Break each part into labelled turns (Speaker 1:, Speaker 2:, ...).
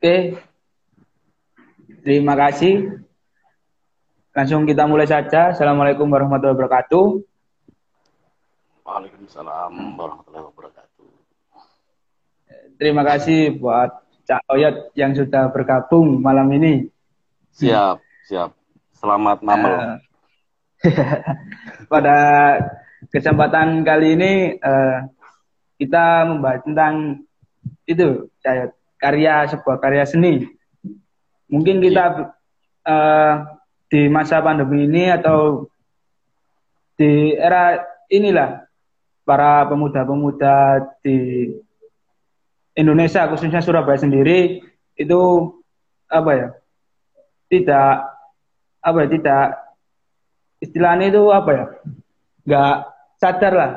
Speaker 1: Oke. Terima kasih. Langsung kita mulai saja. Assalamualaikum warahmatullahi wabarakatuh.
Speaker 2: Waalaikumsalam warahmatullahi wabarakatuh.
Speaker 1: Terima kasih buat Cak Oyot yang sudah bergabung malam ini.
Speaker 2: Siap, siap. Selamat malam.
Speaker 1: Pada kesempatan kali ini uh, kita membahas tentang itu Cak karya sebuah karya seni. Mungkin kita uh, di masa pandemi ini atau di era inilah para pemuda-pemuda di Indonesia khususnya Surabaya sendiri itu apa ya tidak apa ya tidak istilahnya itu apa ya nggak sadar lah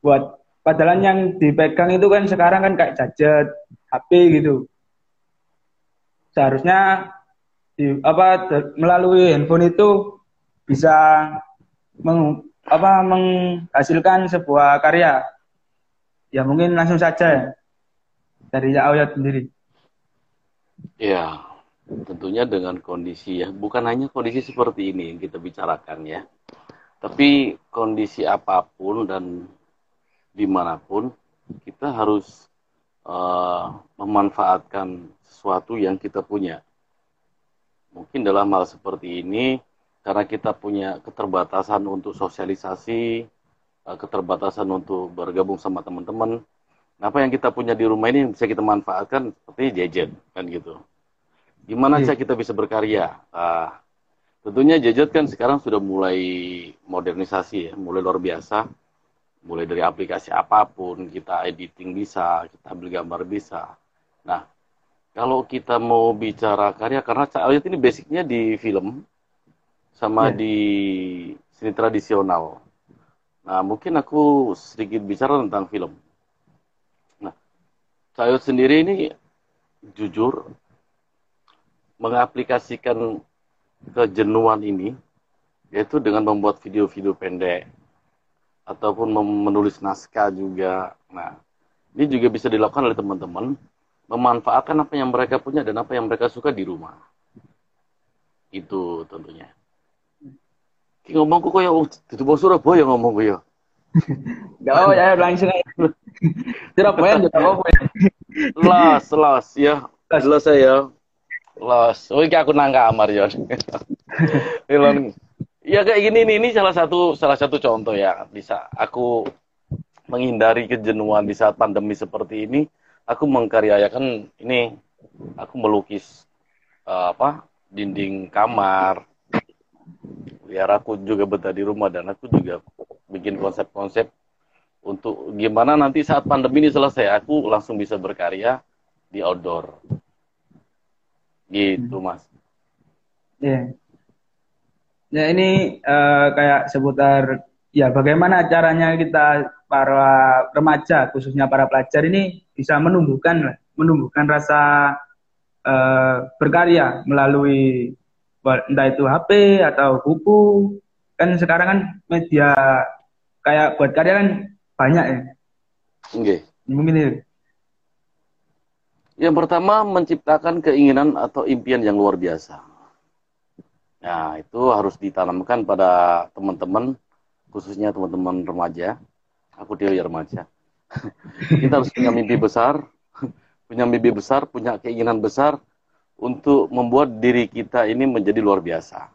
Speaker 1: buat padahal yang dipegang itu kan sekarang kan kayak gadget HP gitu seharusnya di apa melalui handphone itu bisa meng, apa menghasilkan sebuah karya. Ya mungkin langsung saja ya dari Auyat sendiri.
Speaker 2: Ya, tentunya dengan kondisi ya, bukan hanya kondisi seperti ini yang kita bicarakan ya, tapi kondisi apa pun dan di mana pun kita harus uh, memanfaatkan sesuatu yang kita punya mungkin dalam hal seperti ini karena kita punya keterbatasan untuk sosialisasi, eh, keterbatasan untuk bergabung sama teman-teman. Apa yang kita punya di rumah ini bisa kita manfaatkan seperti gadget kan gitu. Gimana yeah. kita bisa berkarya? Nah, tentunya gadget kan sekarang sudah mulai modernisasi ya, mulai luar biasa. Mulai dari aplikasi apa pun, kita editing bisa, kita ambil gambar bisa. Nah, kalau kita mau bicara karya karena Ayat ini basicnya di film sama yeah. di seni tradisional. Nah, mungkin aku sedikit bicara tentang film. Nah, Ayat sendiri ini jujur mengaplikasikan kejenuhan ini yaitu dengan membuat video-video pendek ataupun menulis naskah juga. Nah, ini juga bisa dilakukan oleh teman-teman memanfaatkan apa yang mereka punya dan apa yang mereka suka di rumah. Itu tentunya. Ki ngomongku kok ya itu bos Surabaya ngomongku ya.
Speaker 1: Gak apa ya langsung aja. Surabaya juga apa ya.
Speaker 2: Los, los ya. Los ya. Los. Oh, iki aku nang kamar ya. Ya kayak gini nih, ini salah satu salah satu contoh ya. Bisa aku menghindari kejenuhan di saat pandemi seperti ini. Aku mengkaryakan ini aku melukis uh, apa dinding kamar. Biar aku juga betah di rumah dan aku juga bikin konsep-konsep untuk gimana nanti saat pandemi ini selesai aku langsung bisa berkarya di outdoor. Gitu mas.
Speaker 1: Ya. Ya ini uh, kayak seputar ya bagaimana caranya kita para remaja khususnya para pelajar ini bisa menumbuhkan menumbuhkan rasa uh, berkarya melalui entah itu HP atau buku kan sekarang kan media kayak buat karya kan banyak ya.
Speaker 2: Okay.
Speaker 1: Mungkin itu.
Speaker 2: Yang pertama menciptakan keinginan atau impian yang luar biasa. Nah, itu harus ditanamkan pada teman-teman, khususnya teman-teman remaja. Aku dia ya remaja kita harus punya mimpi besar, punya mimpi besar, punya keinginan besar untuk membuat diri kita ini menjadi luar biasa.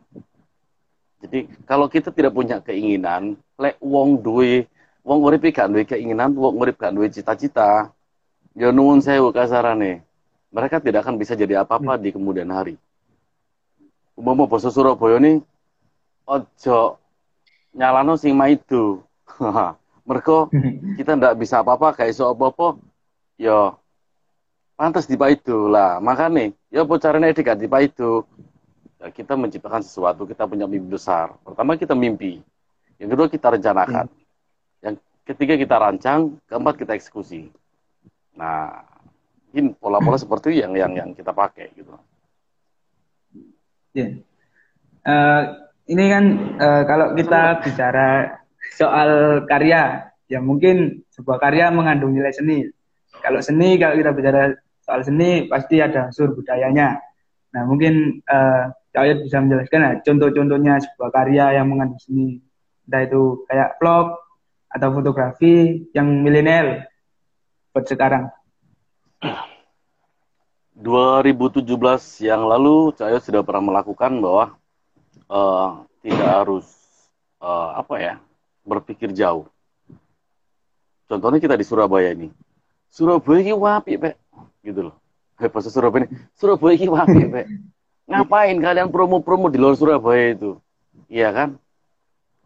Speaker 2: Jadi kalau kita tidak punya keinginan, lek wong duwe, wong urip gak duwe keinginan, wong urip gak duwe cita-cita, ya nuwun sewu kasarane. Mereka tidak akan bisa jadi apa-apa di kemudian hari. Umpama basa Surabaya ini ojo nyalano sing maido. Mereka kita ndak bisa apa-apa kayak iso apa-apa ya pantas di itu lah. Makanya ya apa caranya di itu? Ya, kita menciptakan sesuatu, kita punya mimpi besar. Pertama kita mimpi. Yang kedua kita rencanakan. Hmm. Yang ketiga kita rancang, keempat kita eksekusi. Nah, ini pola-pola seperti yang yang yang kita pakai gitu.
Speaker 1: Ya. Uh, ini kan uh, kalau kita bicara soal karya, ya mungkin sebuah karya mengandung nilai seni. Kalau seni, kalau kita bicara soal seni pasti ada unsur budayanya. Nah mungkin uh, bisa menjelaskan ya, contoh-contohnya sebuah karya yang mengandung seni, entah itu kayak vlog atau fotografi yang milenial buat sekarang.
Speaker 2: 2017 yang lalu saya sudah pernah melakukan bahwa uh, tidak harus uh, apa ya berpikir jauh. Contohnya kita di Surabaya ini. Surabaya ini wapi, Pak. Gitu loh. Kayak bahasa Surabaya ini. Surabaya ini wapi, Pak. Ngapain kalian promo-promo di luar Surabaya itu? Iya kan?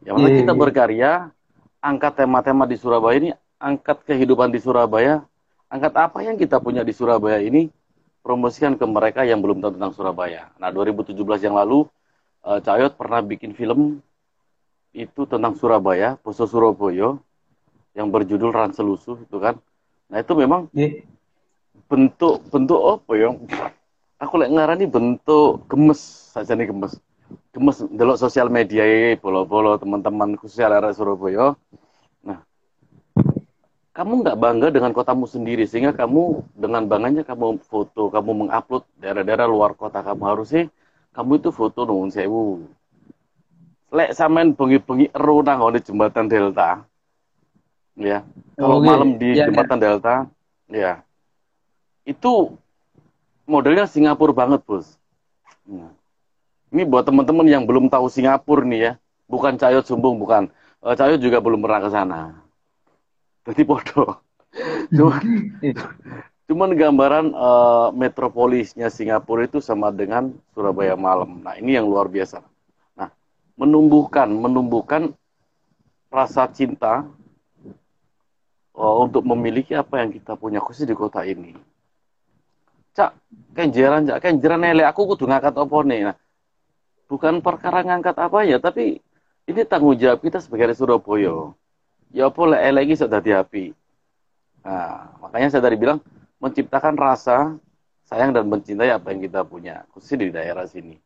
Speaker 2: Ya mana kita iya. berkarya, angkat tema-tema di Surabaya ini, angkat kehidupan di Surabaya, angkat apa yang kita punya di Surabaya ini, promosikan ke mereka yang belum tahu tentang Surabaya. Nah, 2017 yang lalu, uh, Cayot pernah bikin film itu tentang Surabaya, Poso Surabaya, yang berjudul Ranselusuh itu kan. Nah itu memang yeah. bentuk bentuk apa ya? Aku lek ngarani bentuk gemes saja nih gemes. Gemes delok sosial media ya, bolo-bolo teman-teman khususnya arah Surabaya. Kamu nggak bangga dengan kotamu sendiri sehingga kamu dengan bangganya kamu foto, kamu mengupload daerah-daerah luar kota kamu harusnya kamu itu foto nuwun sewu. Lek samen bengi-bengi ero nang jembatan Delta ya. Kalau okay. malam di ya, jembatan ya. Delta, ya. Itu modelnya Singapura banget, Bos. Nah. Ini buat teman-teman yang belum tahu Singapura nih ya. Bukan Cayot Sumbung, bukan. Uh, Cayot juga belum pernah ke sana. Jadi bodoh. cuman, cuman gambaran uh, metropolisnya Singapura itu sama dengan Surabaya malam. Nah, ini yang luar biasa. Nah, menumbuhkan, menumbuhkan rasa cinta oh, untuk memiliki apa yang kita punya khusus di kota ini. Cak, kenjeran, cak, kenjeran nele aku kudu ngangkat apa nih. Nah, bukan perkara ngangkat apa ya, tapi ini tanggung jawab kita sebagai Surabaya. Ya apa lagi sudah di api. Nah, makanya saya tadi bilang menciptakan rasa sayang dan mencintai apa yang kita punya, khusus di daerah sini.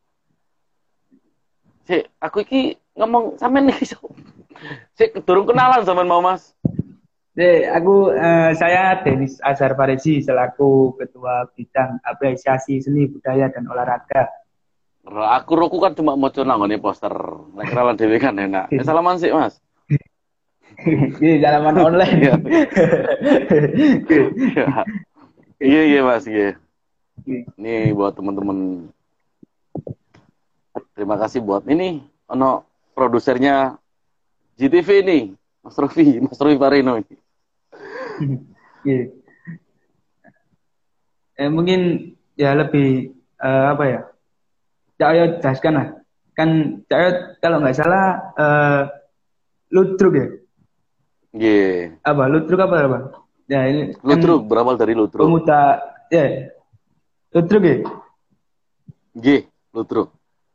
Speaker 2: Si, aku iki ngomong sama nih, so. si turun kenalan sama mau mas.
Speaker 1: Jadi, aku uh, saya Denis Azhar Farisi selaku ketua bidang apresiasi seni budaya dan olahraga.
Speaker 2: Aku roku kan cuma mau nih poster. Kenalan dhewe kan enak. Ya, salaman sih, Mas.
Speaker 1: Ini salaman online. Iya.
Speaker 2: iya, iya, Mas, iya. Ini buat teman-teman. Terima kasih buat ini ono produsernya GTV ini, Mas Rofi, Mas Rofi Parino ini.
Speaker 1: yeah. eh, mungkin ya lebih uh, apa ya Cak Ayo jelaskan lah kan Cak Ayo kalau nggak salah uh, ludruk ya
Speaker 2: Iya. Yeah.
Speaker 1: Apa? Ludruk apa apa?
Speaker 2: Ya ini. Ludruk kan berawal dari ludruk.
Speaker 1: Pemuda, ya. Yeah. Ludruk ya.
Speaker 2: Iya, ludruk.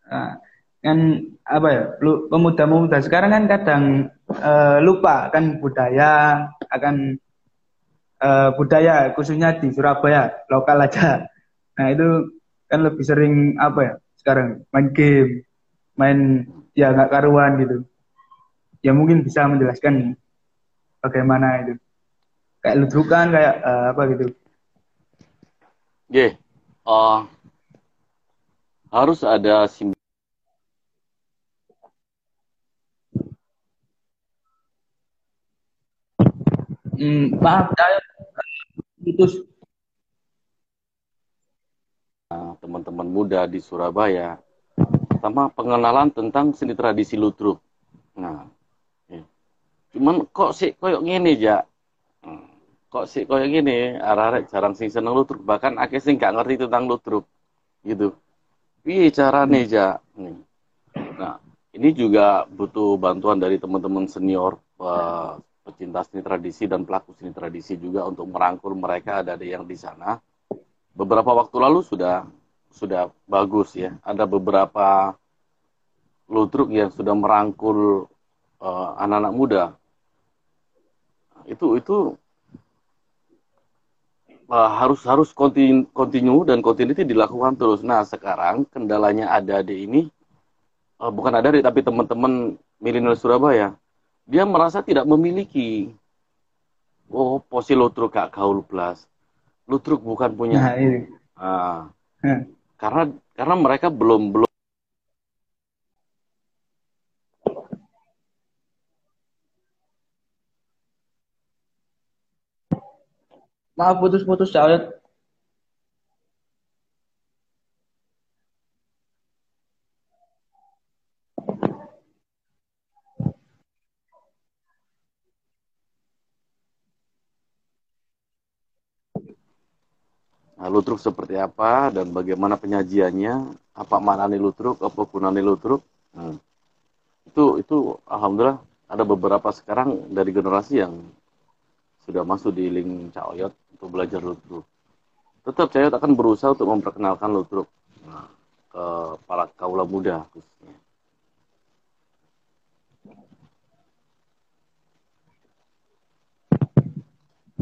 Speaker 1: Nah, kan apa ya? Pemuda-pemuda sekarang kan kadang uh, lupa kan budaya akan uh, budaya khususnya di Surabaya lokal aja. Nah itu kan lebih sering apa ya sekarang main game, main ya nggak karuan gitu. Ya mungkin bisa menjelaskan bagaimana itu. Kayak ludrukan kayak uh, apa gitu.
Speaker 2: Yeah. Uh, harus ada sim
Speaker 1: Hmm, maaf, saya putus.
Speaker 2: Nah, teman-teman muda di Surabaya, pertama pengenalan tentang seni tradisi ludruk. Nah. Cuman kok sih koyok gini ya? Hmm. Kok sih koyok gini? Arah jarang sing seneng ludruk, bahkan akhirnya sing gak ngerti tentang ludruk, gitu. Iya cara nih ja. Nah, ini juga butuh bantuan dari teman-teman senior uh, pecinta seni tradisi dan pelaku seni tradisi juga untuk merangkul mereka ada yang di sana. Beberapa waktu lalu sudah sudah bagus ya. Ada beberapa ludruk yang sudah merangkul eh, anak-anak uh, muda. Itu itu uh, harus harus kontinu, kontinu dan continuity dilakukan terus. Nah sekarang kendalanya ada di ini uh, bukan ada di tapi teman-teman milenial Surabaya dia merasa tidak memiliki. Oh, posilotruk gak gaul plus. Lutruk bukan punya.
Speaker 1: Nah, ini. Hah.
Speaker 2: karena karena mereka belum belum
Speaker 1: Maaf putus-putus.
Speaker 2: Nah, lutruk seperti apa dan bagaimana penyajiannya, apa maknanya lutruk, apa gunanya lutruk. Nah, itu itu alhamdulillah ada beberapa sekarang dari generasi yang sudah masuk di link Cak Oyot untuk belajar lutruk. Tetap Oyot akan berusaha untuk memperkenalkan lutruk nah, ke para kaula muda khususnya.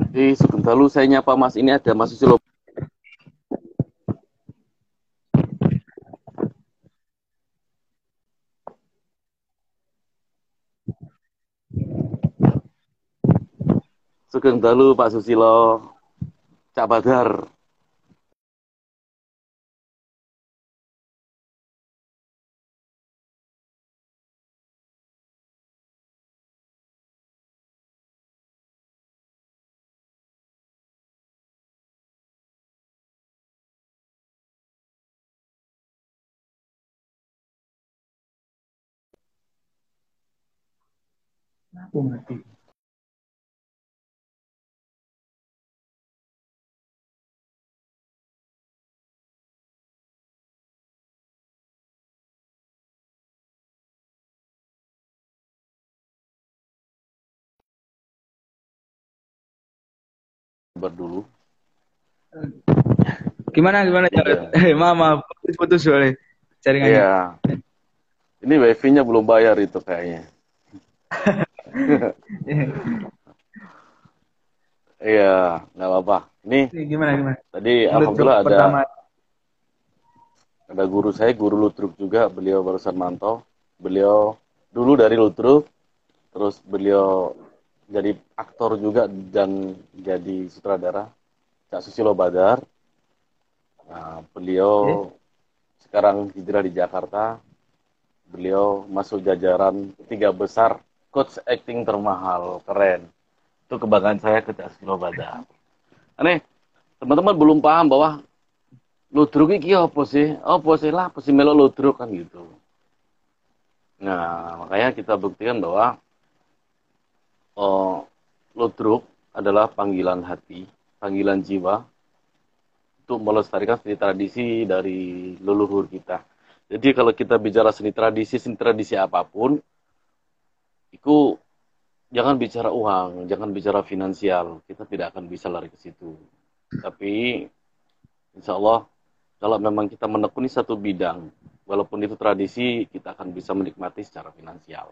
Speaker 2: Di Sugeng saya nyapa Mas ini ada Mas Susilo Sugeng Dalu Pak Susilo Cak Badar
Speaker 1: Aku.
Speaker 2: Sabar dulu.
Speaker 1: Gimana gimana Cawet? Eh, maaf, maaf. Putus-putus boleh. Jaringannya.
Speaker 2: Iya. Ini wifi-nya belum bayar itu kayaknya. Iya, nggak apa-apa. Ini
Speaker 1: gimana gimana?
Speaker 2: tadi
Speaker 1: Lutruk
Speaker 2: alhamdulillah ada
Speaker 1: pertama.
Speaker 2: ada guru saya, guru Lutruk juga, beliau barusan mantau. Beliau dulu dari Lutruk, terus beliau jadi aktor juga dan jadi sutradara. Cak Susilo Badar. Nah, beliau sekarang hijrah di Jakarta. Beliau masuk jajaran tiga besar coach acting termahal, keren. Itu kebanggaan saya ke Cak Susilo Badar. Aneh, teman-teman belum paham bahwa ludruk iki apa sih? Apa sih lah, apa sih melo ludruk kan gitu. Nah, makanya kita buktikan bahwa oh, ludruk adalah panggilan hati, panggilan jiwa untuk melestarikan seni tradisi dari leluhur kita. Jadi kalau kita bicara seni tradisi, seni tradisi apa pun, itu jangan bicara uang, jangan bicara finansial. Kita tidak akan bisa lari ke situ. Tapi insya Allah kalau memang kita menekuni satu bidang, walaupun itu tradisi, kita akan bisa menikmati secara finansial.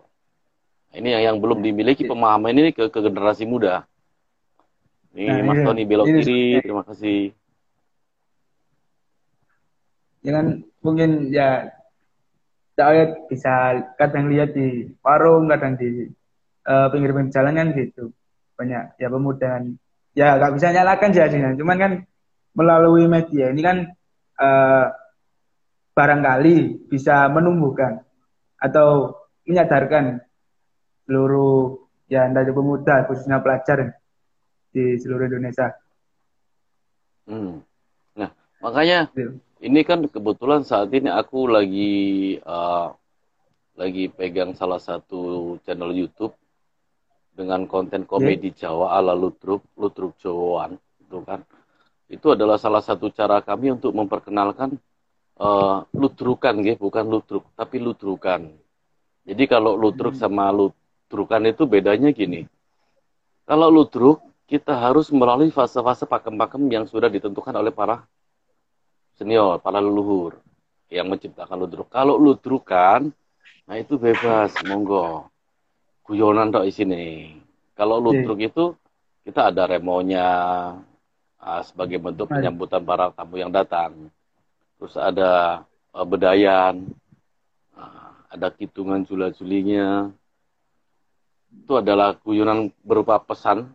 Speaker 2: Ini yang, yang belum dimiliki pemahaman ini ke, ke generasi muda. Ini
Speaker 1: Nah,
Speaker 2: Mas
Speaker 1: iya.
Speaker 2: Tony belok
Speaker 1: Ini
Speaker 2: kiri, terima kasih.
Speaker 1: Jangan mungkin ya Cawet bisa kadang lihat di warung, kadang di eh, pinggir-pinggir jalan kan gitu. Banyak ya pemuda kan. Ya nggak bisa nyalakan jadinya. Cuman kan melalui media ini kan eh, barangkali bisa menumbuhkan atau menyadarkan seluruh ya entah itu pemuda khususnya pelajar di seluruh Indonesia.
Speaker 2: Hmm. Nah, makanya
Speaker 1: Gitu.
Speaker 2: ini kan kebetulan saat ini aku lagi eh, lagi pegang salah satu channel YouTube dengan konten komedi Jawa ala Lutruk, Lutruk Jawaan, itu kan. Itu adalah salah satu cara kami untuk memperkenalkan eh, lutrukan, gitu, bukan lutruk, tapi lutrukan. Jadi kalau lutruk sama lutrukan itu bedanya gini. Kalau lutruk, kita harus melalui fase-fase pakem-pakem yang sudah ditentukan oleh para senior, para leluhur yang menciptakan ludruk. Kalau ludrukan, nah itu bebas, monggo. Guyonan tok sini. Kalau ludruk itu kita ada remonya ah, sebagai bentuk penyambutan para tamu yang datang. Terus ada eh, bedayan, ah, ada hitungan jula-julinya itu adalah guyunan berupa pesan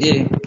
Speaker 1: iya. yeah.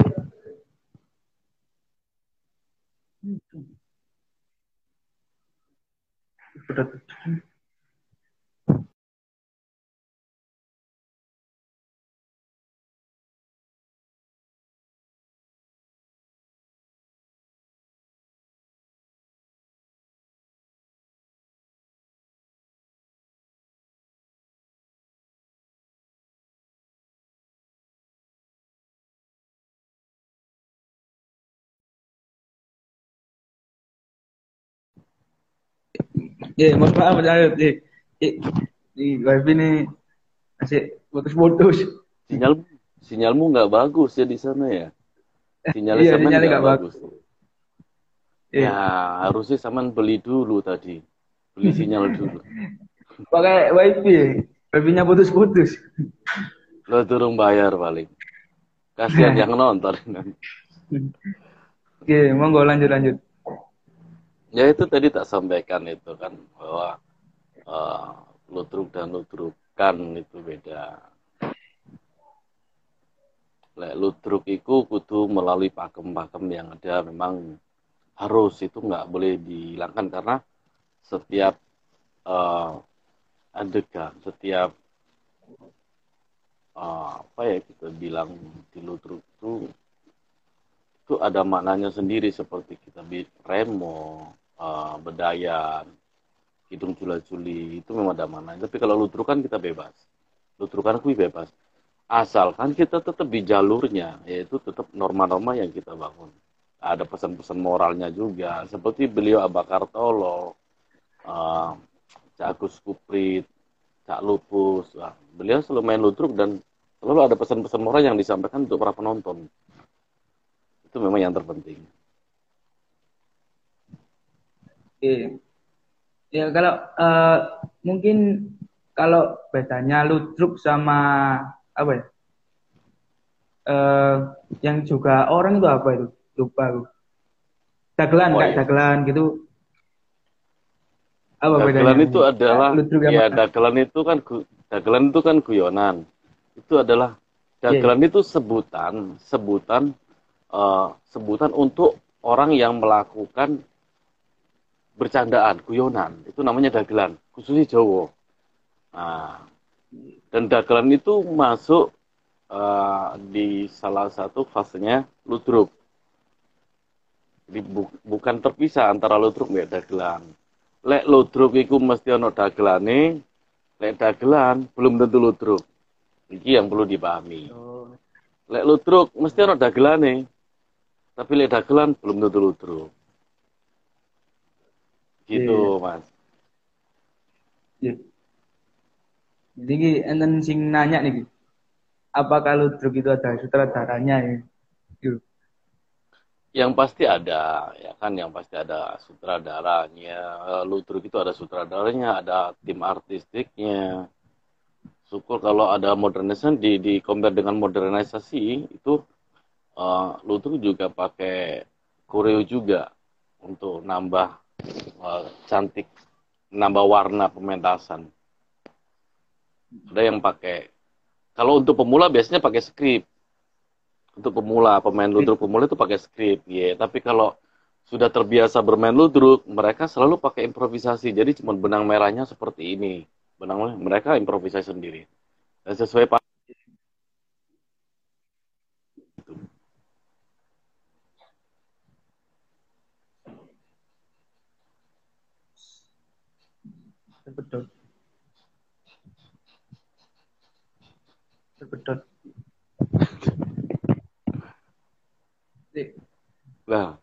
Speaker 1: Iya, mohon maaf Cahayat. Iya. Iya. Di wifi ini masih putus-putus.
Speaker 2: Sinyal sinyalmu nggak bagus ya di sana ya. Sinyalnya
Speaker 1: Iya,
Speaker 2: sama
Speaker 1: sinyalnya
Speaker 2: nggak
Speaker 1: nggak
Speaker 2: bagus.
Speaker 1: Iya.
Speaker 2: Ya, harusnya saman beli dulu tadi. Beli sinyal dulu.
Speaker 1: Pakai wifi. Wifi-nya putus-putus.
Speaker 2: Lo turun bayar paling. Kasihan yang nonton.
Speaker 1: Oke, monggo lanjut lanjut.
Speaker 2: Ya itu tadi tak sampaikan itu kan bahwa eh, ludruk dan ludrukan itu beda. Lek ludruk itu kudu melalui pakem-pakem yang ada memang harus itu nggak boleh dihilangkan karena setiap eh, adegan, setiap eh, apa ya kita bilang di ludruk itu itu ada maknanya sendiri seperti kita bi remo, eh, bedayan, hidung jula-juli itu memang ada maknanya. Tapi kalau ludrukan kita bebas. Ludrukan aku bebas. Asalkan kita tetap di jalurnya, yaitu tetap norma-norma yang kita bangun. Ada pesan-pesan moralnya juga, seperti beliau Abakar Tolo, eh, Cak Agus Kuprit, Cak Lupus. Wah, beliau selalu main ludruk dan selalu ada pesan-pesan moral yang disampaikan untuk para penonton. Itu memang yang terpenting.
Speaker 1: Oke. Ya kalau eh, mungkin kalau bedanya ludruk sama apa ya? Eh, yang juga orang itu apa itu? Lupa aku. Dagelan,
Speaker 2: Oh,
Speaker 1: kayak
Speaker 2: iya.
Speaker 1: dagelan gitu. Apa bedanya?
Speaker 2: Dagelan itu adalah
Speaker 1: ludruk
Speaker 2: ya dagelan itu kan dagelan itu kan guyonan. Itu adalah dagelan itu sebutan sebutan eh, sebutan untuk orang yang melakukan bercandaan, guyonan. Itu namanya dagelan, khususnya Jawa. Nah, dan dagelan itu masuk eh, di salah satu fasenya ludruk. Jadi bu- bukan terpisah antara ludruk dan dagelan. Lek ludruk iku mesti ana dagelane, lek dagelan belum tentu ludruk. Iki yang perlu dipahami.
Speaker 1: Oh,
Speaker 2: Lek ludruk mesti ana dagelane. Tapi lek dagelan belum tentu ludruk. Gitu,
Speaker 1: Iya.
Speaker 2: Mas.
Speaker 1: iya. Jadi enten sing nanya nih, Ki. apakah ludruk itu ada sutradaranya ya? Gitu.
Speaker 2: Yang pasti ada, ya kan yang pasti ada sutradaranya. Eh, Ludruk itu ada sutradaranya, ada tim artistiknya. Syukur kalau ada modernisasi di di compare dengan modernisasi itu eh, Ludruk juga pakai koreo juga untuk nambah eh, cantik, nambah warna pementasan. Ada yang pakai. Kalau untuk pemula biasanya pakai skrip untuk pemula pemain ludruk pemula itu pakai skrip ya tapi kalau sudah terbiasa bermain ludruk mereka selalu pakai improvisasi. Jadi cuma benang merahnya seperti ini. Benang mereka improvisasi sendiri. Dan sesuai
Speaker 1: Terpedot. Terpedot.
Speaker 2: Lah.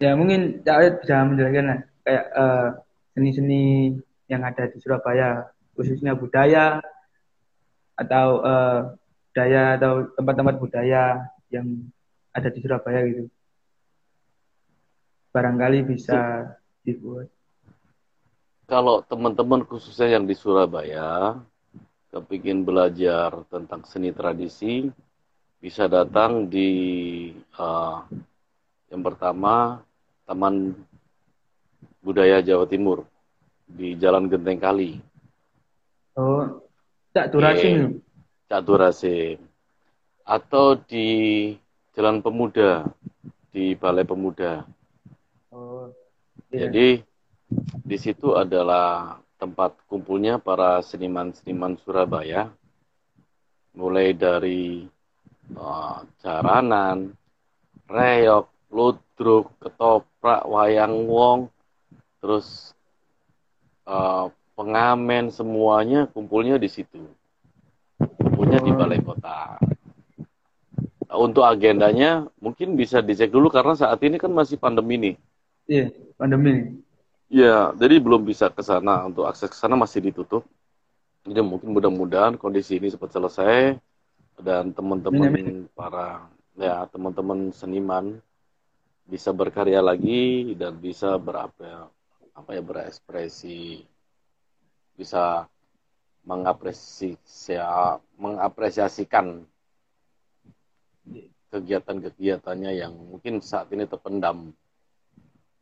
Speaker 1: Ya mungkin Cak Alit bisa menjelaskan lah, kayak eh, seni-seni yang ada di Surabaya, khususnya budaya atau eh, budaya atau tempat-tempat budaya yang ada di Surabaya gitu. Barangkali bisa dibuat.
Speaker 2: kalau teman-teman khususnya yang di Surabaya kepingin belajar tentang seni tradisi bisa datang di eh, yang pertama Taman budaya Jawa Timur di Jalan Genteng Kali.
Speaker 1: Oh, Cak Durasim.
Speaker 2: Cak Durasim. Atau di Jalan Pemuda di Balai Pemuda. Oh. Iya. Jadi di situ adalah tempat kumpulnya para seniman-seniman Surabaya mulai dari uh, jaranan, reok, ludruk, ketoprak, wayang wong, terus uh, pengamen semuanya kumpulnya di situ. Kumpulnya di balai kota. Nah, untuk agendanya mungkin bisa dicek dulu karena saat ini kan masih pandemi nih.
Speaker 1: Iya, pandemi.
Speaker 2: Ya, jadi belum bisa ke sana. Untuk akses ke sana masih ditutup. Jadi mungkin mudah-mudahan kondisi ini cepat selesai dan teman-teman para ya teman-teman seniman bisa berkarya lagi dan bisa berapa apa ya berekspresi bisa mengapresiasi mengapresiasikan kegiatan-kegiatannya yang mungkin saat ini terpendam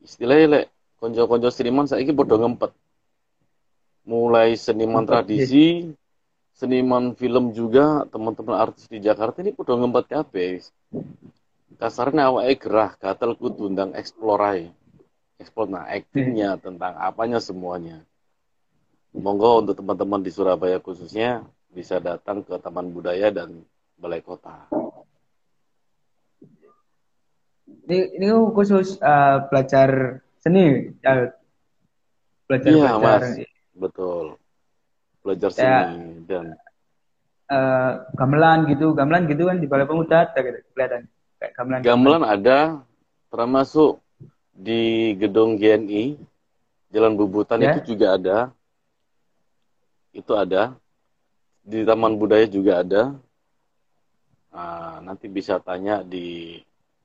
Speaker 2: istilahnya konco-konco seniman saya ini bodoh ngempet mulai seniman tradisi, seniman film juga, teman-teman artis di Jakarta ini udah ngempet kabeh. Kasarnya awalnya gerah, gatel kudu undang eksplorai. Eksplor nah aktingnya tentang apanya semuanya. Monggo untuk teman-teman di Surabaya khususnya bisa datang ke Taman Budaya dan Balai Kota.
Speaker 1: Ini, ini khusus uh, belajar seni, ya.
Speaker 2: Belajar, iya, belajar mas. betul. Belajar ya, seni dan
Speaker 1: uh, gamelan gitu gamelan gitu kan di balai pemuda ada gitu kelihatan.
Speaker 2: Kayak gamelan gamelan ada termasuk di gedung GNI Jalan Bubutan ya? itu juga ada itu ada di Taman Budaya juga ada nah, nanti bisa tanya di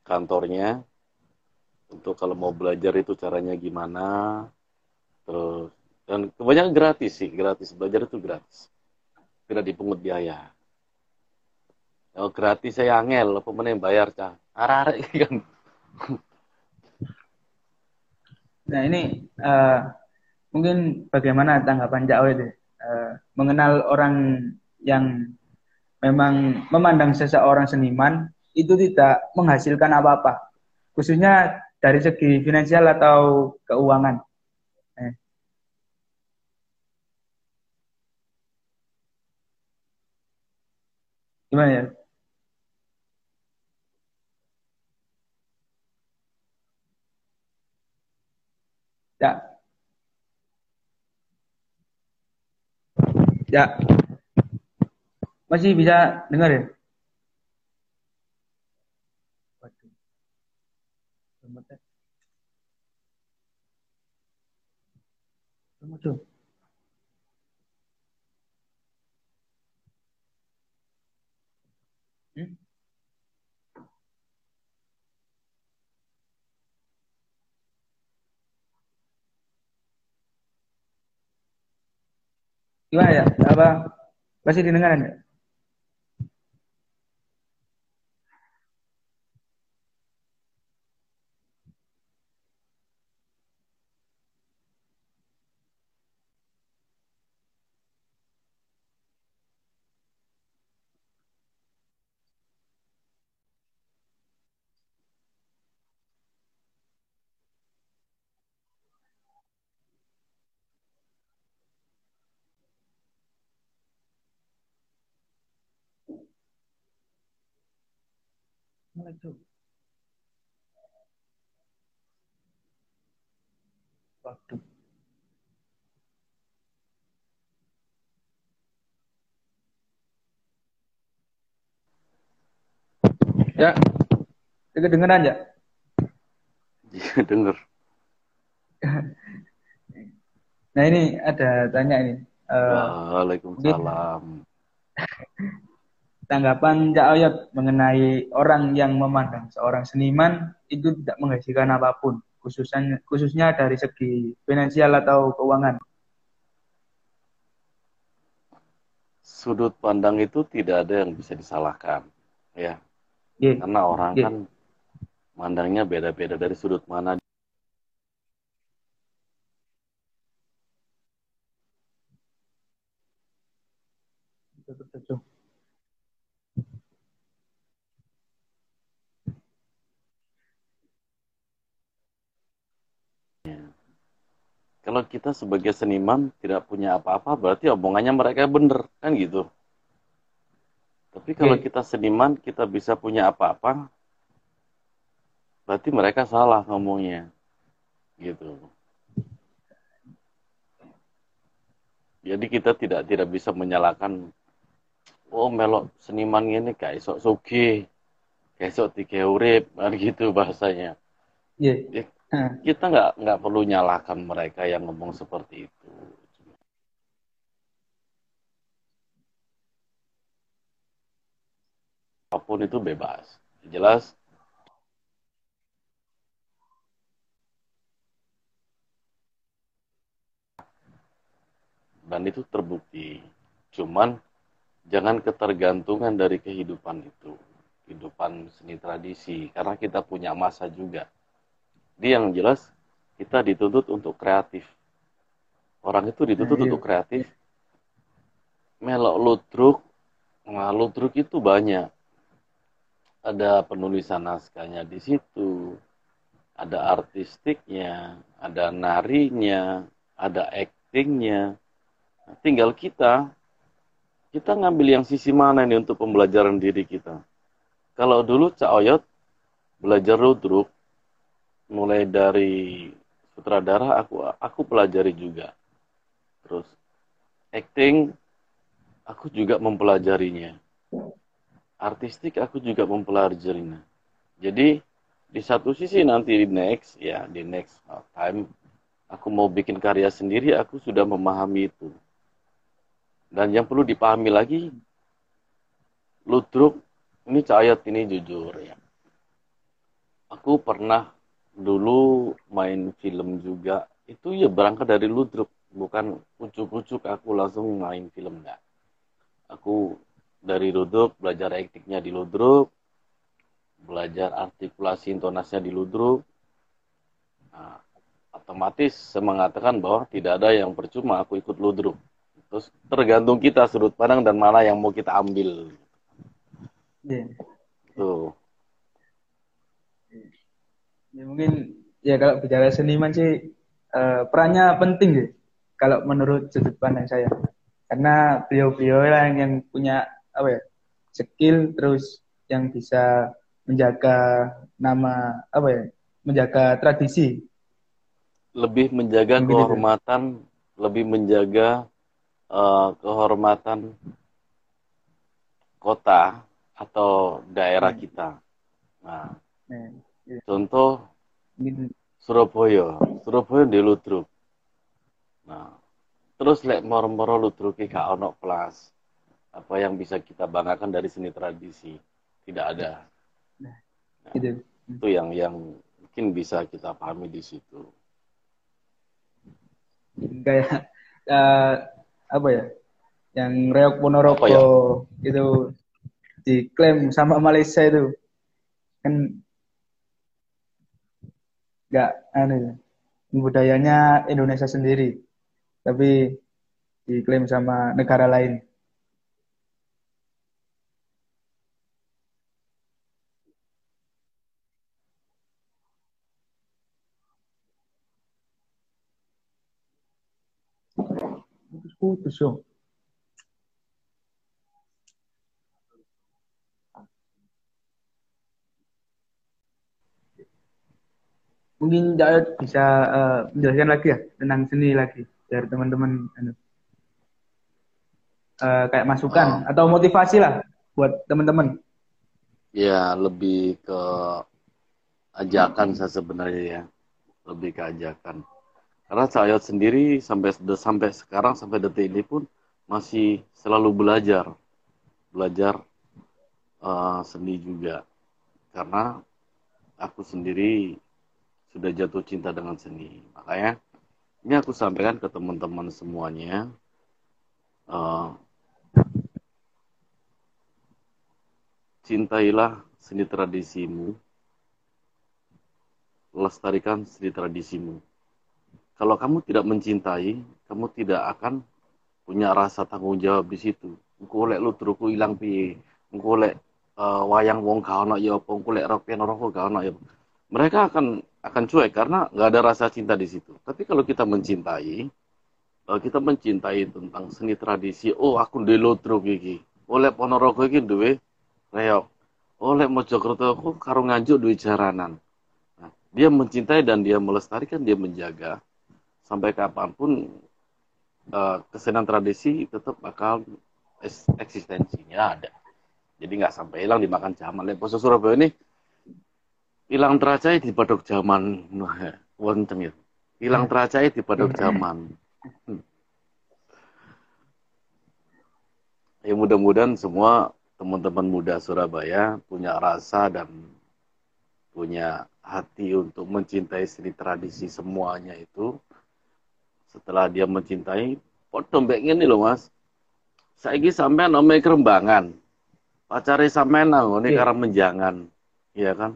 Speaker 2: kantornya untuk kalau mau belajar itu caranya gimana terus dan kebanyakan gratis sih, gratis. Belajar itu gratis. Tidak dipungut biaya. Oh, gratis saya angel, yang bayar, cah? Arah kan.
Speaker 1: Nah ini uh, mungkin bagaimana tanggapan Cak itu uh, mengenal orang yang memang memandang seseorang seniman itu tidak menghasilkan apa-apa, khususnya dari segi finansial atau keuangan. Gimana ya? Ya. Ya. Masih bisa dengar ya? Waduh. Selamat Gimana ya? Apa masih didengar ya? Itu. Waduh. Ya, Dengar dengeran ya?
Speaker 2: Iya, denger.
Speaker 1: nah ini ada tanya ini.
Speaker 2: Uh, Waalaikumsalam.
Speaker 1: Tanggapan Cak Oyot mengenai orang yang memandang seorang seniman itu tidak menghasilkan apa pun, khususnya khususnya dari segi finansial atau keuangan.
Speaker 2: Sudut pandang itu tidak ada yang bisa disalahkan, ya. Yeah. Karena orang yeah. kan mandangnya beda-beda dari sudut mana kalau kita sebagai seniman tidak punya apa-apa berarti omongannya mereka benar kan gitu tapi kalau okay. kita seniman kita bisa punya apa-apa berarti mereka salah ngomongnya gitu jadi kita tidak tidak bisa menyalahkan oh melok seniman ini kayak sok suki kayak sok tiga urip kan gitu bahasanya yeah. ya, kita nggak nggak perlu nyalahkan mereka yang ngomong seperti itu. Apa pun itu bebas. Jelas? Dan itu terbukti. Cuman jangan ketergantungan dari kehidupan itu. Kehidupan seni tradisi. Karena kita punya masa juga jadi yang jelas kita dituntut untuk kreatif. Orang itu dituntut nah, iya. untuk kreatif. Melok ludruk, nah ludruk itu banyak. Ada penulisan naskahnya di situ, ada artistiknya, ada narinya, ada actingnya. Nah, tinggal kita, kita ngambil yang sisi mana nih untuk pembelajaran diri kita. Kalau dulu Cak Oyot belajar ludruk, mulai dari sutradara aku aku pelajari juga. Terus acting aku juga mempelajarinya. Artistik aku juga mempelajarinya. Jadi di satu sisi nanti di next ya di next time aku mau bikin karya sendiri aku sudah memahami itu. Dan yang perlu dipahami lagi ludruk ini cahaya ini jujur ya. Aku pernah dulu main film juga itu ya berangkat dari ludruk bukan ucuk-ucuk aku langsung main film enggak aku dari ludruk belajar aktingnya di ludruk belajar artikulasi intonasinya di ludruk. Nah, otomatis saya mengatakan bahwa tidak ada yang percuma aku ikut ludruk. Terus tergantung kita sudut pandang dan mana yang mau kita ambil. Yeah. tuh
Speaker 1: Ya mungkin ya kalau bicara seniman sih uh, perannya penting ya kalau menurut sudut pandang saya. Karena beliau-beliau yang, yang punya apa ya skill terus yang bisa menjaga nama apa ya menjaga tradisi
Speaker 2: lebih menjaga Mungkin kehormatan itu. lebih menjaga uh, kehormatan kota atau daerah hmm. kita nah hmm. Contoh Surabaya, Surabaya di Ludruk. Nah, terus lek moro-moro Ludruk gak ono kelas. Apa yang bisa kita banggakan dari seni tradisi? Tidak ada. Nah, gitu. itu yang yang mungkin bisa kita pahami di situ.
Speaker 1: Kayak uh, apa ya? Yang Reok Ponorogo ya? itu diklaim sama Malaysia itu kan nggak anu budayanya Indonesia sendiri. Tapi diklaim sama negara lain. Putus putus mungkin Jayat bisa uh, menjelaskan lagi ya tentang seni lagi dari teman-teman uh, kayak masukan oh. atau motivasi lah buat teman-teman.
Speaker 2: Ya lebih ke ajakan saya sebenarnya ya lebih ke ajakan karena saya sendiri sampai sampai sekarang sampai detik ini pun masih selalu belajar belajar uh, seni juga karena aku sendiri sudah jatuh cinta dengan seni. Makanya ini aku sampaikan ke teman-teman semuanya. Uh, cintailah seni tradisimu, lestarikan seni tradisimu. Kalau kamu tidak mencintai, kamu tidak akan punya rasa tanggung jawab di situ. Engko lek teruku ilang piye? Engko lek uh, wayang wong kau nak ya apa? Engko lek ropian orang kau nak ya. Mereka akan akan cuek karena nggak ada rasa cinta di situ. Tapi kalau kita mencintai, kalau kita mencintai tentang seni tradisi, oh aku delotro gigi, oleh Ponorogo gigi duwe reok, oleh Mojokerto aku karo nganjuk duwe jaranan. Nah, dia mencintai dan dia melestarikan, dia menjaga sampai kapan pun uh, kesenian tradisi tetap bakal eksistensinya ada. Jadi nggak sampai hilang dimakan zaman. Poso Surabaya ini hilang teracai di padok zaman wonten ya. Hilang teracai di padok zaman ya mudah-mudahan semua teman-teman muda Surabaya punya rasa dan punya hati untuk mencintai seni tradisi semuanya itu. Setelah dia mencintai podo mbek ini loh mas. Saiki sampean ome kerembangan pacari sampean nang ini yeah. karena menjangan. Iya kan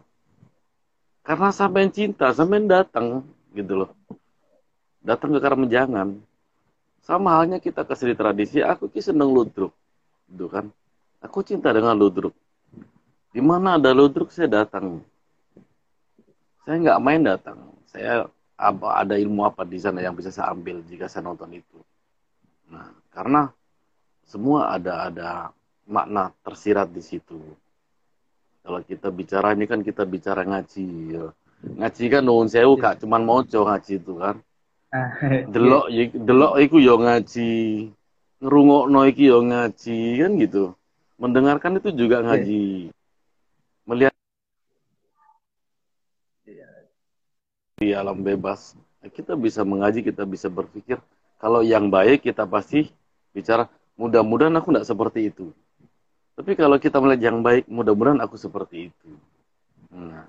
Speaker 2: karena sampai cinta, sampai datang gitu loh. Datang ke Karamenjangan. Sama halnya kita ke seni tradisi, aku ki seneng ludruk. Gitu kan. Aku cinta dengan ludruk. Di mana ada ludruk saya datang. Saya nggak main datang. Saya apa ada ilmu apa di sana yang bisa saya ambil jika saya nonton itu. Nah, karena semua ada ada makna tersirat di situ. Kalau kita bicara ini kan kita bicara ngaji. Ya. Ngaji kan nuwun sewu kak cuman mojo ngaji itu kan. Ah, delok delok iku yo ngaji. Ngerungokno iki yo ngaji kan gitu. Mendengarkan itu juga ngaji. Melihat di alam bebas kita bisa mengaji, kita bisa berpikir kalau yang baik kita pasti bicara mudah-mudahan aku tidak seperti itu tapi kalau kita melihat yang baik, mudah-mudahan aku seperti itu. Nah.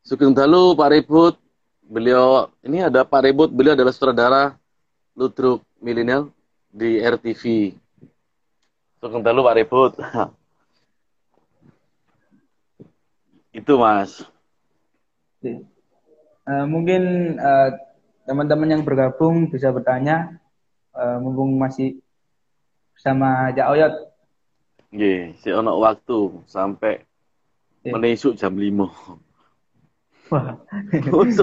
Speaker 2: Sugeng Dalu, Pak Ribut, beliau ini ada Pak Ribut, beliau adalah sutradara Ludruk Milenial di RTV. Sugeng Dalu, Pak Ribut. itu Mas.
Speaker 1: Uh, mungkin uh, teman-teman yang bergabung bisa bertanya, uh, mumpung masih bersama Cak Oyot
Speaker 2: Nggih, si ono waktu sampai yeah. menesuk jam 5. Wah.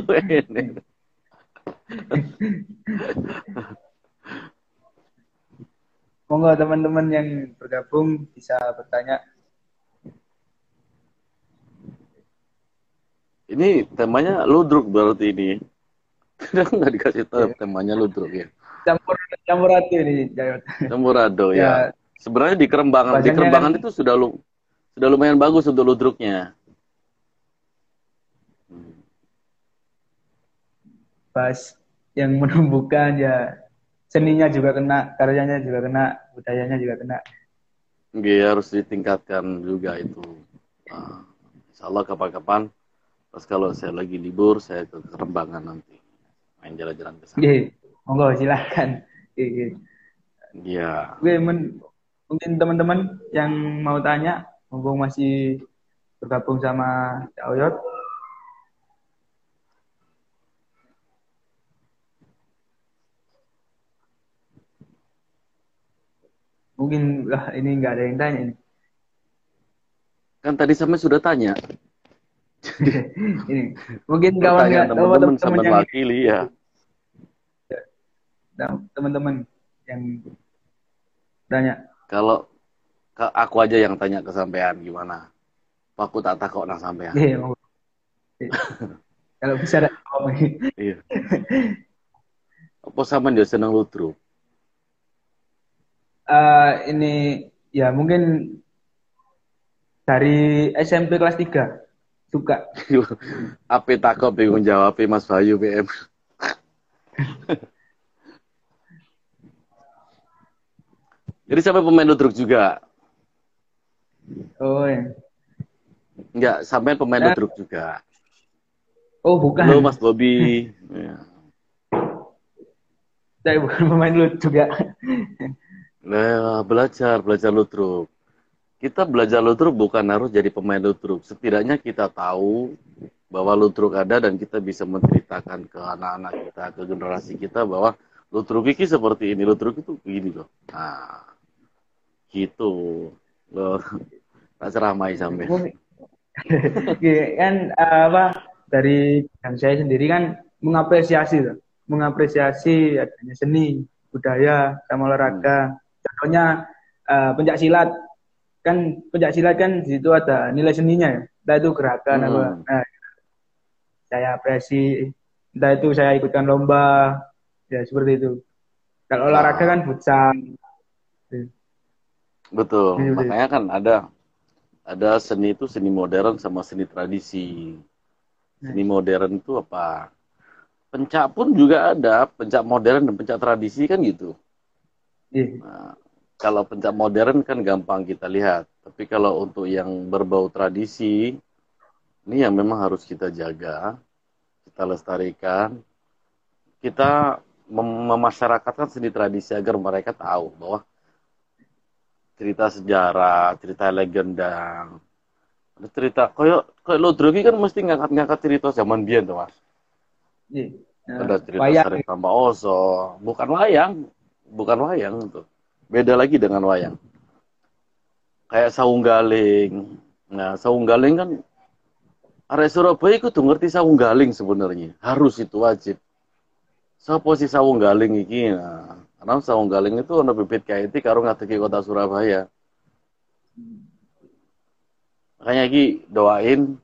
Speaker 1: Monggo teman-teman yang bergabung bisa bertanya.
Speaker 2: Ini temanya ludruk berarti ini. Kadang nggak dikasih tahu yeah. temanya ludruk ya.
Speaker 1: Campur campur ini,
Speaker 2: Jayot. Campur ya. ya Sebenarnya di Kerembangan, di Kerembangan kan, itu sudah lu, sudah lumayan bagus untuk ludruknya.
Speaker 1: Pas yang menumbuhkan ya seninya juga kena, karyanya juga kena, budayanya juga kena.
Speaker 2: Iya harus ditingkatkan juga itu. Nah, insya Allah kapan-kapan pas kalau saya lagi libur saya ke Kerembangan nanti main jalan-jalan ke sana.
Speaker 1: Iya, monggo silakan.
Speaker 2: Iya.
Speaker 1: Iya. Mungkin teman-teman yang mau tanya, mumpung masih bergabung sama Cak Oyot. Mungkin lah ini nggak ada yang tanya ini.
Speaker 2: Kan tadi sama sudah tanya.
Speaker 1: ini mungkin kawan
Speaker 2: teman-teman sama yang wakili ya.
Speaker 1: Teman-teman yang tanya
Speaker 2: kalau ke aku aja yang tanya ke sampean gimana? Aku tak takut nang sampean.
Speaker 1: Iya, kalau bisa ada
Speaker 2: iya. Apa sama dia senang ludruk
Speaker 1: uh, ini ya mungkin dari SMP kelas 3 suka.
Speaker 2: Apa takut bingung jawab Mas Bayu PM Jadi sampai pemain ludruk juga.
Speaker 1: Oh ya.
Speaker 2: Enggak, sampai pemain nah. ludruk juga.
Speaker 1: Oh bukan.
Speaker 2: Halo Mas Bobby. ya.
Speaker 1: Saya bukan pemain ludruk ya.
Speaker 2: Nah, belajar, belajar ludruk. Kita belajar ludruk bukan harus jadi pemain ludruk. Setidaknya kita tahu bahwa ludruk ada dan kita bisa menceritakan ke anak-anak kita, ke generasi kita bahwa ludruk ini seperti ini, ludruk itu begini loh. Nah, gitu. Loh tak ceramai sampai.
Speaker 1: Kan uh, apa dari yang saya sendiri kan mengapresiasi loh. mengapresiasi adanya seni budaya sama olahraga. Contohnya uh, pencak silat. Kan pencak silat kan di situ ada nilai seninya ya. Entah itu gerakan hmm. apa nah, saya apresiasi entah itu saya ikutkan lomba. Ya seperti itu. Kalau olahraga kan futsal
Speaker 2: betul. Ya, makanya kan ada ada seni itu seni modern sama seni tradisi. Seni modern itu apa? Pencak pun juga ada pencak modern dan pencak tradisi kan gitu. Iya. nah, kalau pencak modern kan gampang kita lihat. Tapi kalau untuk yang berbau tradisi ini yang memang harus kita jaga kita lestarikan. Kita mem memasyarakatkan seni tradisi agar mereka tahu bahwa cerita sejarah cerita legenda. Cerita koyo koyo lo drogi kan mesti ngangkat-ngangkat cerita zaman biyen tuh mas. Iya. Ada cerita wayang. Tambah Oso. Bukan wayang bukan wayang tuh beda lagi dengan wayang. Kayak saung galing nah saung galing kan area Surabaya itu tuh ngerti saung galing sebenarnya. Harus itu wajib. So posisi saung galing iki? Nah karena saung galing itu ono bibit kayak itu karo ngateki kota Surabaya Makanya Ki doain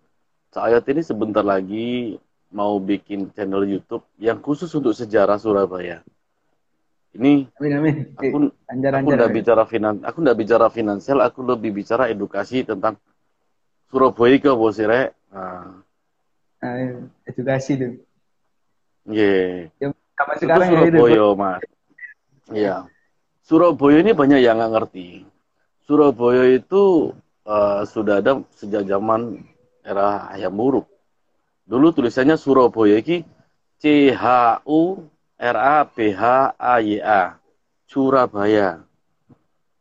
Speaker 2: saya ini sebentar lagi mau bikin channel YouTube yang khusus untuk sejarah Surabaya. Ini amin, amin. aku anjar, aku nggak bicara finan, aku nggak bicara finansial, aku lebih bicara edukasi tentang Surabaya ke Bosire. Nah.
Speaker 1: nah, edukasi tuh.
Speaker 2: Iya. Yeah. Sama sekarang Surabaya, ya. Mas. Iya. Surabaya ini banyak yang nggak ngerti. Surabaya itu uh, sudah ada sejak zaman era Hayam Buruk. Dulu tulisannya Surabaya iki C H U R A B H A Y A. Surabaya.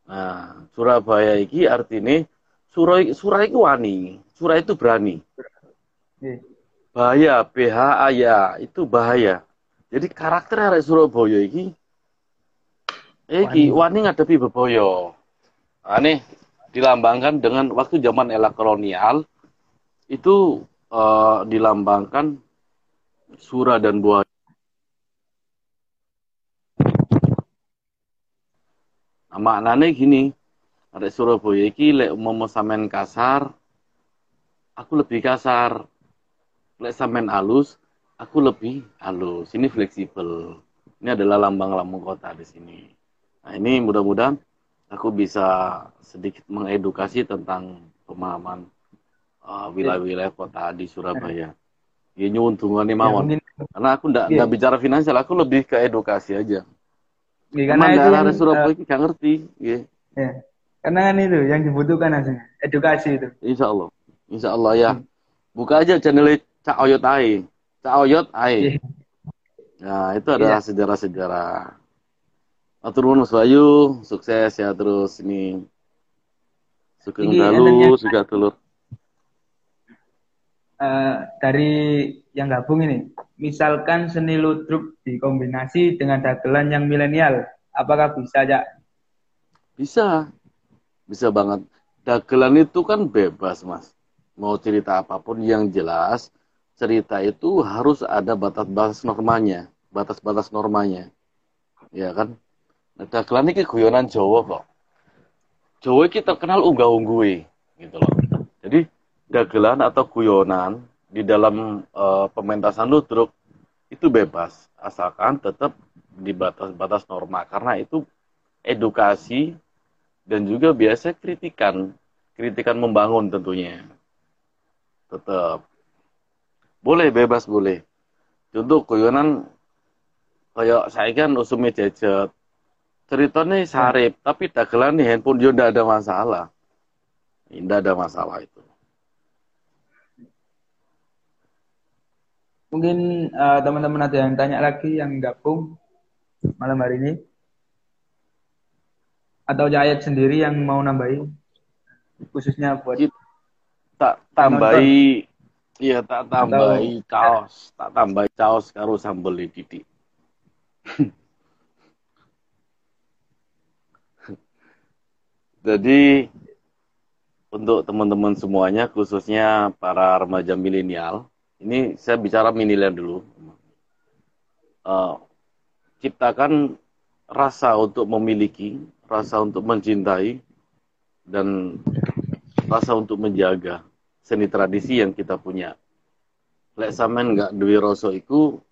Speaker 2: Nah, Surabaya iki artinya Surah Surah itu wani, Surah itu berani. Bahaya, B H A Y A itu bahaya. Jadi karakter arek Surabaya iki iki wani, ngadepi bebaya. Aneh dilambangkan dengan waktu zaman era kolonial itu uh, dilambangkan surah dan buah Nah, maknanya gini, ada Surabaya iki lek mau samen kasar, aku lebih kasar. Lek samen halus, aku lebih halus. Ini fleksibel. Ini adalah lambang-lambang kota di sini. Nah, ini mudah-mudahan aku bisa sedikit mengedukasi tentang pemahaman uh, wilayah-wilayah kota di Surabaya. Ya nyuntungan nih mawon. Ya, karena aku ndak ya. bicara finansial, aku lebih ke edukasi aja. Ya, karena itu yang, Surabaya uh, gak ngerti, ya.
Speaker 1: ya. Karena kan itu yang dibutuhkan aslinya, edukasi itu.
Speaker 2: Insya Allah, Insya Allah ya. Hmm. Buka aja channel Cak Oyot Ai, Cak Oyot Ai. Ya. Nah itu adalah iya. sejarah-sejarah Atur Mas Bayu, sukses ya terus ini. Sugeng dalu, juga telur.
Speaker 1: Uh, dari yang gabung ini, misalkan seni ludruk dikombinasi dengan dagelan yang milenial, apakah bisa ya?
Speaker 2: Bisa, bisa banget. Dagelan itu kan bebas mas, mau cerita apa pun yang jelas, cerita itu harus ada batas-batas normanya, batas-batas normanya, ya kan? Dagelan ini guyonan Jawa kok. Jawa ini terkenal unggah unggui gitu loh. Jadi dagelan atau guyonan di dalam uh, pementasan ludruk itu bebas asalkan tetap di batas-batas norma. Karena itu edukasi dan juga biasa kritikan kritikan membangun tentunya. Tetap boleh bebas boleh. Contoh guyonan kayak saya kan usumi jajet ceritanya sarip, tapi dagelan nih handphone dia tidak ada masalah. Tidak ada masalah itu.
Speaker 1: Mungkin uh, teman-teman ada yang tanya lagi yang gabung malam hari ini. Atau Jayat sendiri yang mau nambahin khususnya buat
Speaker 2: tak tambahi iya tak tambahi kaos tak tambahi kaos karo sambel didik Jadi untuk teman-teman semuanya, khususnya para remaja milenial, ini saya bicara miniland dulu. Uh, ciptakan rasa untuk memiliki, rasa untuk mencintai, dan rasa untuk menjaga seni tradisi yang kita punya. Lek samen nggak duwe rasa itu,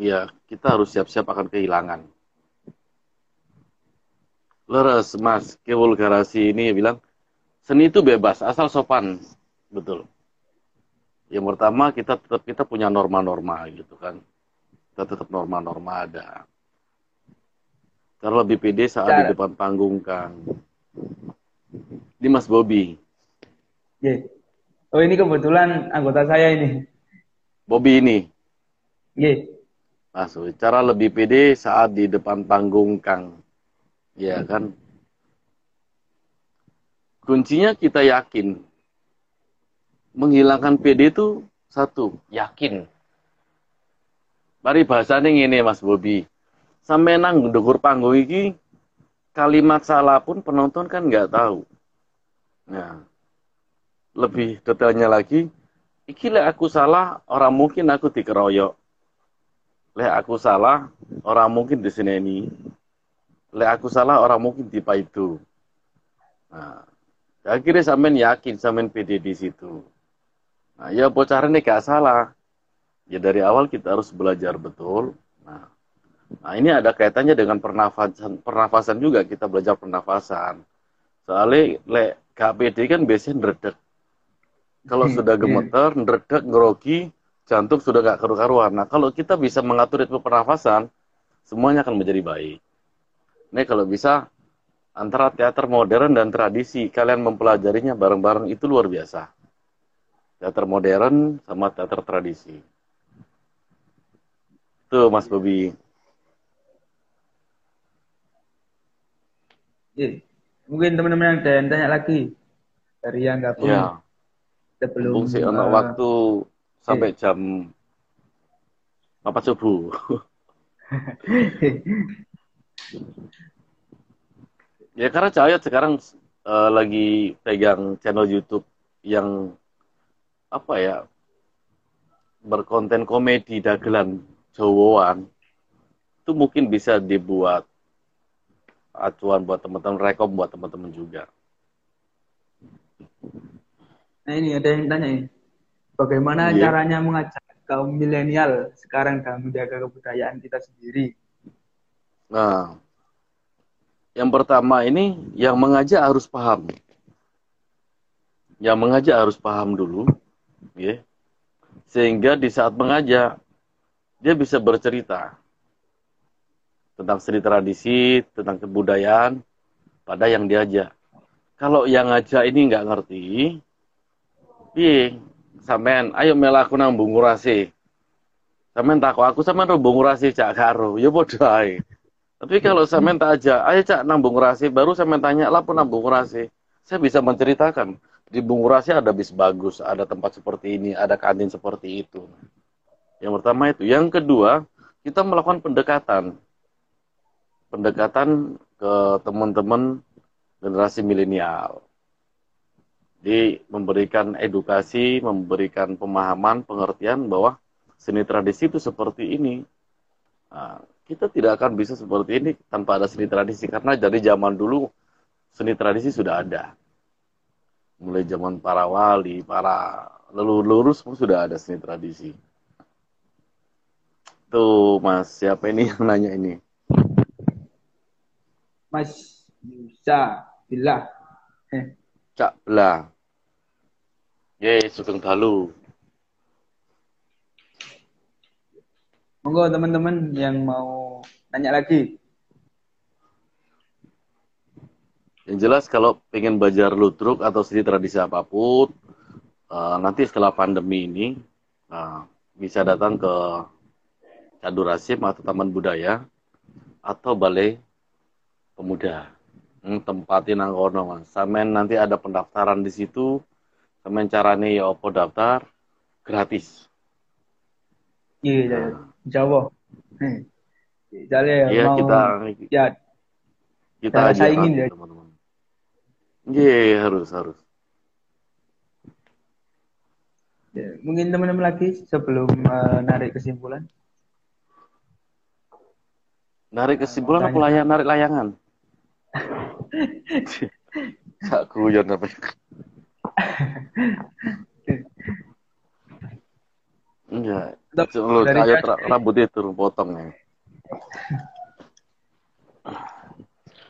Speaker 2: ya kita harus siap-siap akan kehilangan. Leres, Mas, kevulgarasi ini bilang, seni itu bebas, asal sopan. Betul. Yang pertama, kita tetap kita punya norma-norma gitu kan. Kita tetap norma-norma ada. Cara lebih pede saat Cara. di depan panggung, Kang. Ini Mas Bobby.
Speaker 1: Yeah. Oh ini kebetulan anggota saya ini.
Speaker 2: Bobby ini.
Speaker 1: Yeah.
Speaker 2: Masuk. Cara lebih pede saat di depan panggung Kang. Ya kan. Kuncinya kita yakin. Menghilangkan PD itu satu, yakin. Mari bahasanya ini Mas Bobby. Sampai nang dukur panggung ini kalimat salah pun penonton kan nggak tahu. Nah, lebih detailnya lagi, iki le aku salah, orang mungkin aku dikeroyok. Le aku salah, orang mungkin di sini ini. Le aku salah, orang mungkin di itu. Nah, akhirnya sampean yakin, sampean pede di situ. Nah, ya bocorannya gak salah. Ya dari awal kita harus belajar betul. Nah, nah ini ada kaitannya dengan pernafasan, pernafasan juga kita belajar pernafasan. Soalnya le KPD kan biasanya ngeredek. Kalau sudah iya. gemeter, ngeredek, ngerogi, jantung sudah gak karu-karuan. Nah, kalau kita bisa mengatur ritme pernafasan, semuanya akan menjadi baik. Ini kalau bisa antara teater modern dan tradisi, kalian mempelajarinya bareng-bareng itu luar biasa. Teater modern sama teater tradisi. Tuh, Mas Bobi.
Speaker 1: Mungkin teman-teman yang ada yang tanya lagi dari yang gabung
Speaker 2: ya. kita belum sih uh, waktu sampai jam apa subuh ya karena Cahaya sekarang uh, lagi pegang channel YouTube yang apa ya berkonten komedi dagelan Jawaan itu mungkin bisa dibuat acuan buat teman-teman, rekom buat teman-teman juga.
Speaker 1: Nah ini ada yang tanya ini, bagaimana yeah. caranya mengajak kaum milenial sekarang dalam menjaga kebudayaan kita sendiri?
Speaker 2: Nah, yang pertama ini yang mengajak harus paham. Yang mengajak harus paham dulu, ya. Sehingga di saat mengajak dia bisa bercerita tentang seni tradisi, tentang kebudayaan pada yang diajak. Kalau yang ngajak ini nggak ngerti, piye sampean ayo melaku nang bungurasi. Sampean tak aku sampean ro bungurasi cak karo, ya ae. Tapi kalau sampean tak aja, ayo cak nang bungurasi baru sampean tanya lah pun nang bungurasi. Saya bisa menceritakan di bungurasi ada bis bagus, ada tempat seperti ini, ada kantin seperti itu. Yang pertama itu. Yang kedua, kita melakukan pendekatan pendekatan ke teman-teman generasi milenial. Di memberikan edukasi, memberikan pemahaman, pengertian bahwa seni tradisi itu seperti ini. Nah, kita tidak akan bisa seperti ini tanpa ada seni tradisi karena dari zaman dulu seni tradisi sudah ada. Mulai zaman para wali, para leluhur-leluhur semua sudah ada seni tradisi. Tuh, Mas, siapa ini yang nanya ini?
Speaker 1: Mas Yusa Bila.
Speaker 2: Eh. Cak Bila. Ye, sugeng dalu.
Speaker 1: Monggo teman-teman yang mau tanya lagi.
Speaker 2: Yang jelas kalau pengen belajar ludruk atau seni tradisi apa pun, uh, nanti setelah pandemi ini uh, bisa datang ke Cadurasim atau Taman Budaya atau Balai pemuda. Hmm, tempatin nang kono mas. Samen nanti ada pendaftaran di situ. Samen carane ya opo daftar gratis.
Speaker 1: Iya, iya. nah. Jawa. Hmm.
Speaker 2: Jadi ya, iya, mau kita ya kita aja ingin ya. teman-teman. Iya, harus harus.
Speaker 1: Ya, mungkin teman-teman lagi sebelum uh, narik kesimpulan.
Speaker 2: Narik kesimpulan apa layang narik layangan? Guyon apa Enggak. Lu kayak rambut itu potong ya.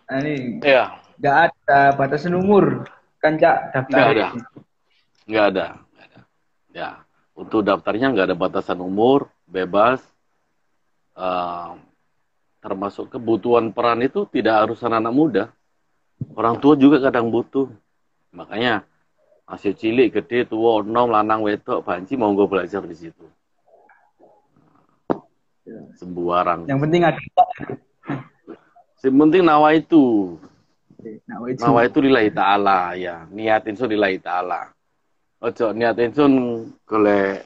Speaker 1: Nah, ini ya. Gak ada batasan umur kan cak daftar.
Speaker 2: Gak ada. Gak ada. Ya, untuk daftarnya nggak ada batasan umur, bebas. Uh, termasuk kebutuhan peran itu tidak harus anak-anak muda. Orang tua juga kadang butuh. Makanya masih cilik, gede, tua, nom, lanang, wetok, banci mau gue belajar di situ. Sembuaran.
Speaker 1: Yang penting ada.
Speaker 2: Yang penting nawa itu. Nawa itu. Nawa itu lillahi ta'ala ya. Niatin so lillahi ta'ala ojo niat sun golek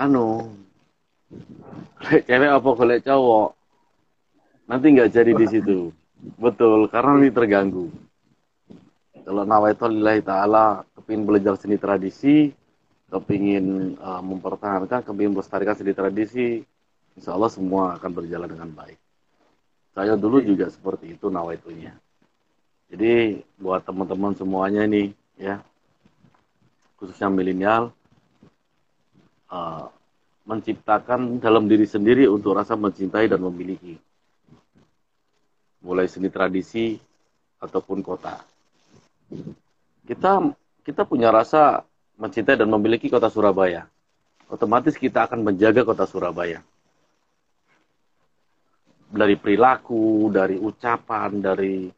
Speaker 2: anu golek cewek apa golek cowok nanti nggak jadi di situ betul karena ini terganggu kalau nawaitu lillahi ta'ala kepingin belajar seni tradisi kepingin uh, mempertahankan kepingin melestarikan seni tradisi insya Allah semua akan berjalan dengan baik. Saya dulu juga seperti itu nawaitunya. Jadi buat teman-teman semuanya nih ya khususnya milenial uh, menciptakan dalam diri sendiri untuk rasa mencintai dan memiliki. Mulai seni tradisi ataupun kota kita kita punya rasa mencintai dan memiliki kota Surabaya otomatis kita akan menjaga kota Surabaya dari perilaku dari ucapan dari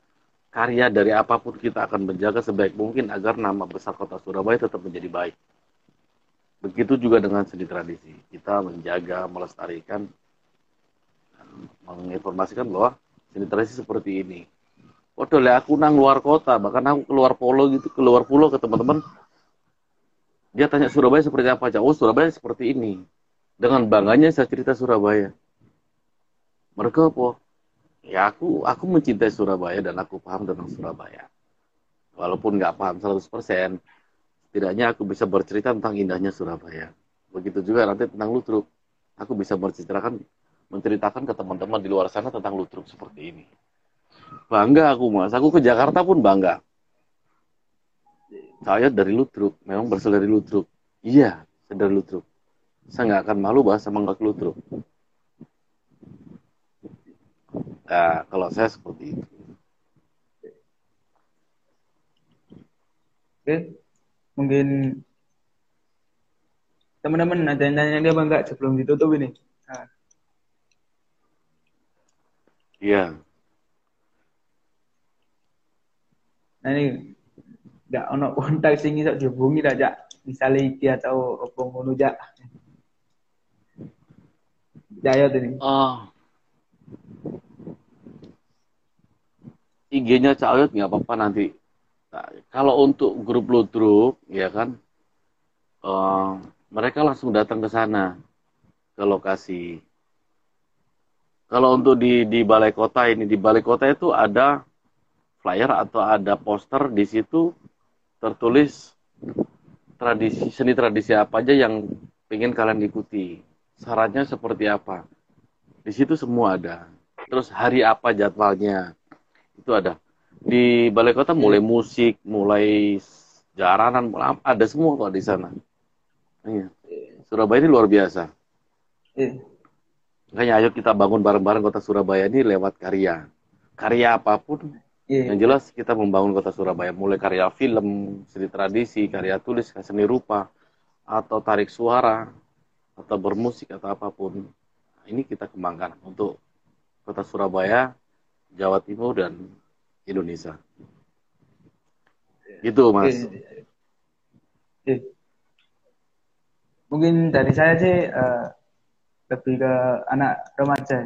Speaker 2: karya dari apa pun kita akan menjaga sebaik mungkin agar nama besar kota Surabaya tetap menjadi baik. Begitu juga dengan seni tradisi. Kita menjaga, melestarikan, menginformasikan bahwa seni tradisi seperti ini. Waduh, aku nang luar kota, bahkan aku keluar polo gitu, keluar pulau ke teman-teman. Dia tanya Surabaya seperti apa aja. Oh, Surabaya seperti ini. Dengan bangganya saya cerita Surabaya. Mereka apa? ya aku aku mencintai Surabaya dan aku paham tentang Surabaya. Walaupun nggak paham 100%, setidaknya aku bisa bercerita tentang indahnya Surabaya. Begitu juga nanti tentang Lutruk. Aku bisa berceritakan menceritakan ke teman-teman di luar sana tentang Lutruk seperti ini. Bangga aku mas, aku ke Jakarta pun bangga. Saya dari Lutruk, memang berasal dari Lutruk. Iya, saya dari Lutruk. Saya nggak akan malu bahas sama nggak Lutruk. Nah, kalau saya seperti itu.
Speaker 1: Oke, mungkin teman-teman ada yang nanya dia apa enggak sebelum ditutup ini? Nah.
Speaker 2: Iya.
Speaker 1: Nah ini enggak ono kontak sing iso dihubungi aja misalnya iki atau apa ngono jak. Jaya ini.
Speaker 2: Oh. IG-nya Cak Oyot nggak apa-apa nanti. Nah, kalau untuk grup ludruk, ya kan, uh, mereka langsung datang ke sana, ke lokasi. Kalau untuk di di balai kota ini, di balai kota itu ada flyer atau ada poster di situ tertulis tradisi seni tradisi apa aja yang ingin kalian ikuti. Syaratnya seperti apa? Di situ semua ada. Terus hari apa jadwalnya? itu ada di balai kota mulai musik mulai jaranan ada semua kok di sana iya. Surabaya ini luar biasa iya. makanya ayo kita bangun bareng-bareng kota Surabaya ini lewat karya karya apa pun iya. yang jelas kita membangun kota Surabaya mulai karya film seni tradisi karya tulis seni rupa atau tarik suara atau bermusik atau apa pun ini kita kembangkan untuk kota Surabaya Jawa Timur dan Indonesia. Gitu, Mas.
Speaker 1: Mungkin dari saya sih uh, lebih ke anak remaja,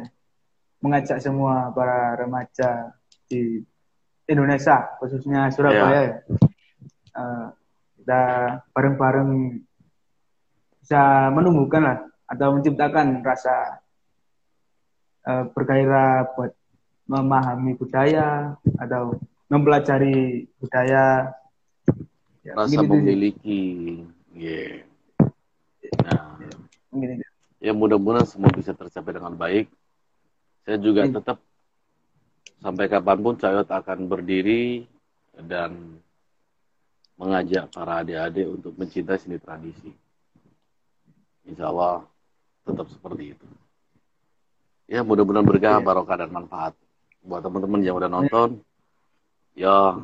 Speaker 1: mengajak semua para remaja di Indonesia, khususnya Surabaya, yeah. Ya. uh, kita bareng-bareng bisa menumbuhkan lah atau menciptakan rasa uh, bergairah buat memahami budaya atau mempelajari budaya
Speaker 2: ya, rasa memiliki Yeah. Nah, ya mudah-mudahan semua bisa tercapai dengan baik. Saya juga hmm. tetap sampai kapan pun Cayot akan berdiri dan mengajak para adik-adik untuk mencintai seni tradisi. Insya Allah tetap seperti itu. Ya mudah-mudahan berkah, ya. barokah dan manfaat. Buat teman-teman yang udah nonton, ya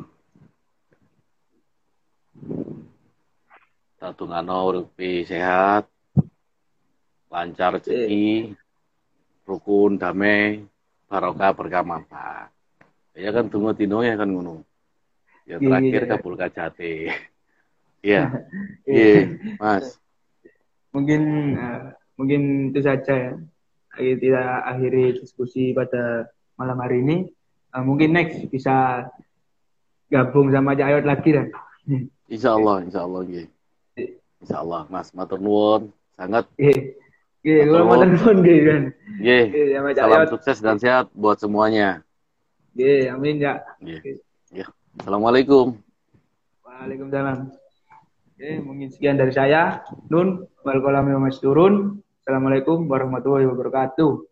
Speaker 2: satu ngano rupi sehat, lancar rezeki, rukun, damai, barokah, berkah, manfaat. Ya kan tunggu tino ya kan ngono. Ya iya, terakhir iya. kabul kacate. Iya. Iya, Mas.
Speaker 1: Mungkin uh, mungkin itu saja ya. Kita akhiri diskusi pada malam hari ini. Uh, mungkin next bisa gabung sama Jayot lagi dan.
Speaker 2: Insya Allah, insya Allah, iya. Insya Allah, Mas Matur Nuwun, sangat.
Speaker 1: Iya, iya, Matur Nuwun, kan.
Speaker 2: Iya, salam sukses dan sehat buat semuanya.
Speaker 1: Iya, amin ya.
Speaker 2: Iya. Assalamualaikum.
Speaker 1: Waalaikumsalam. Oke, mungkin sekian dari saya. Nun, wal kolam turun. Assalamualaikum warahmatullahi wabarakatuh.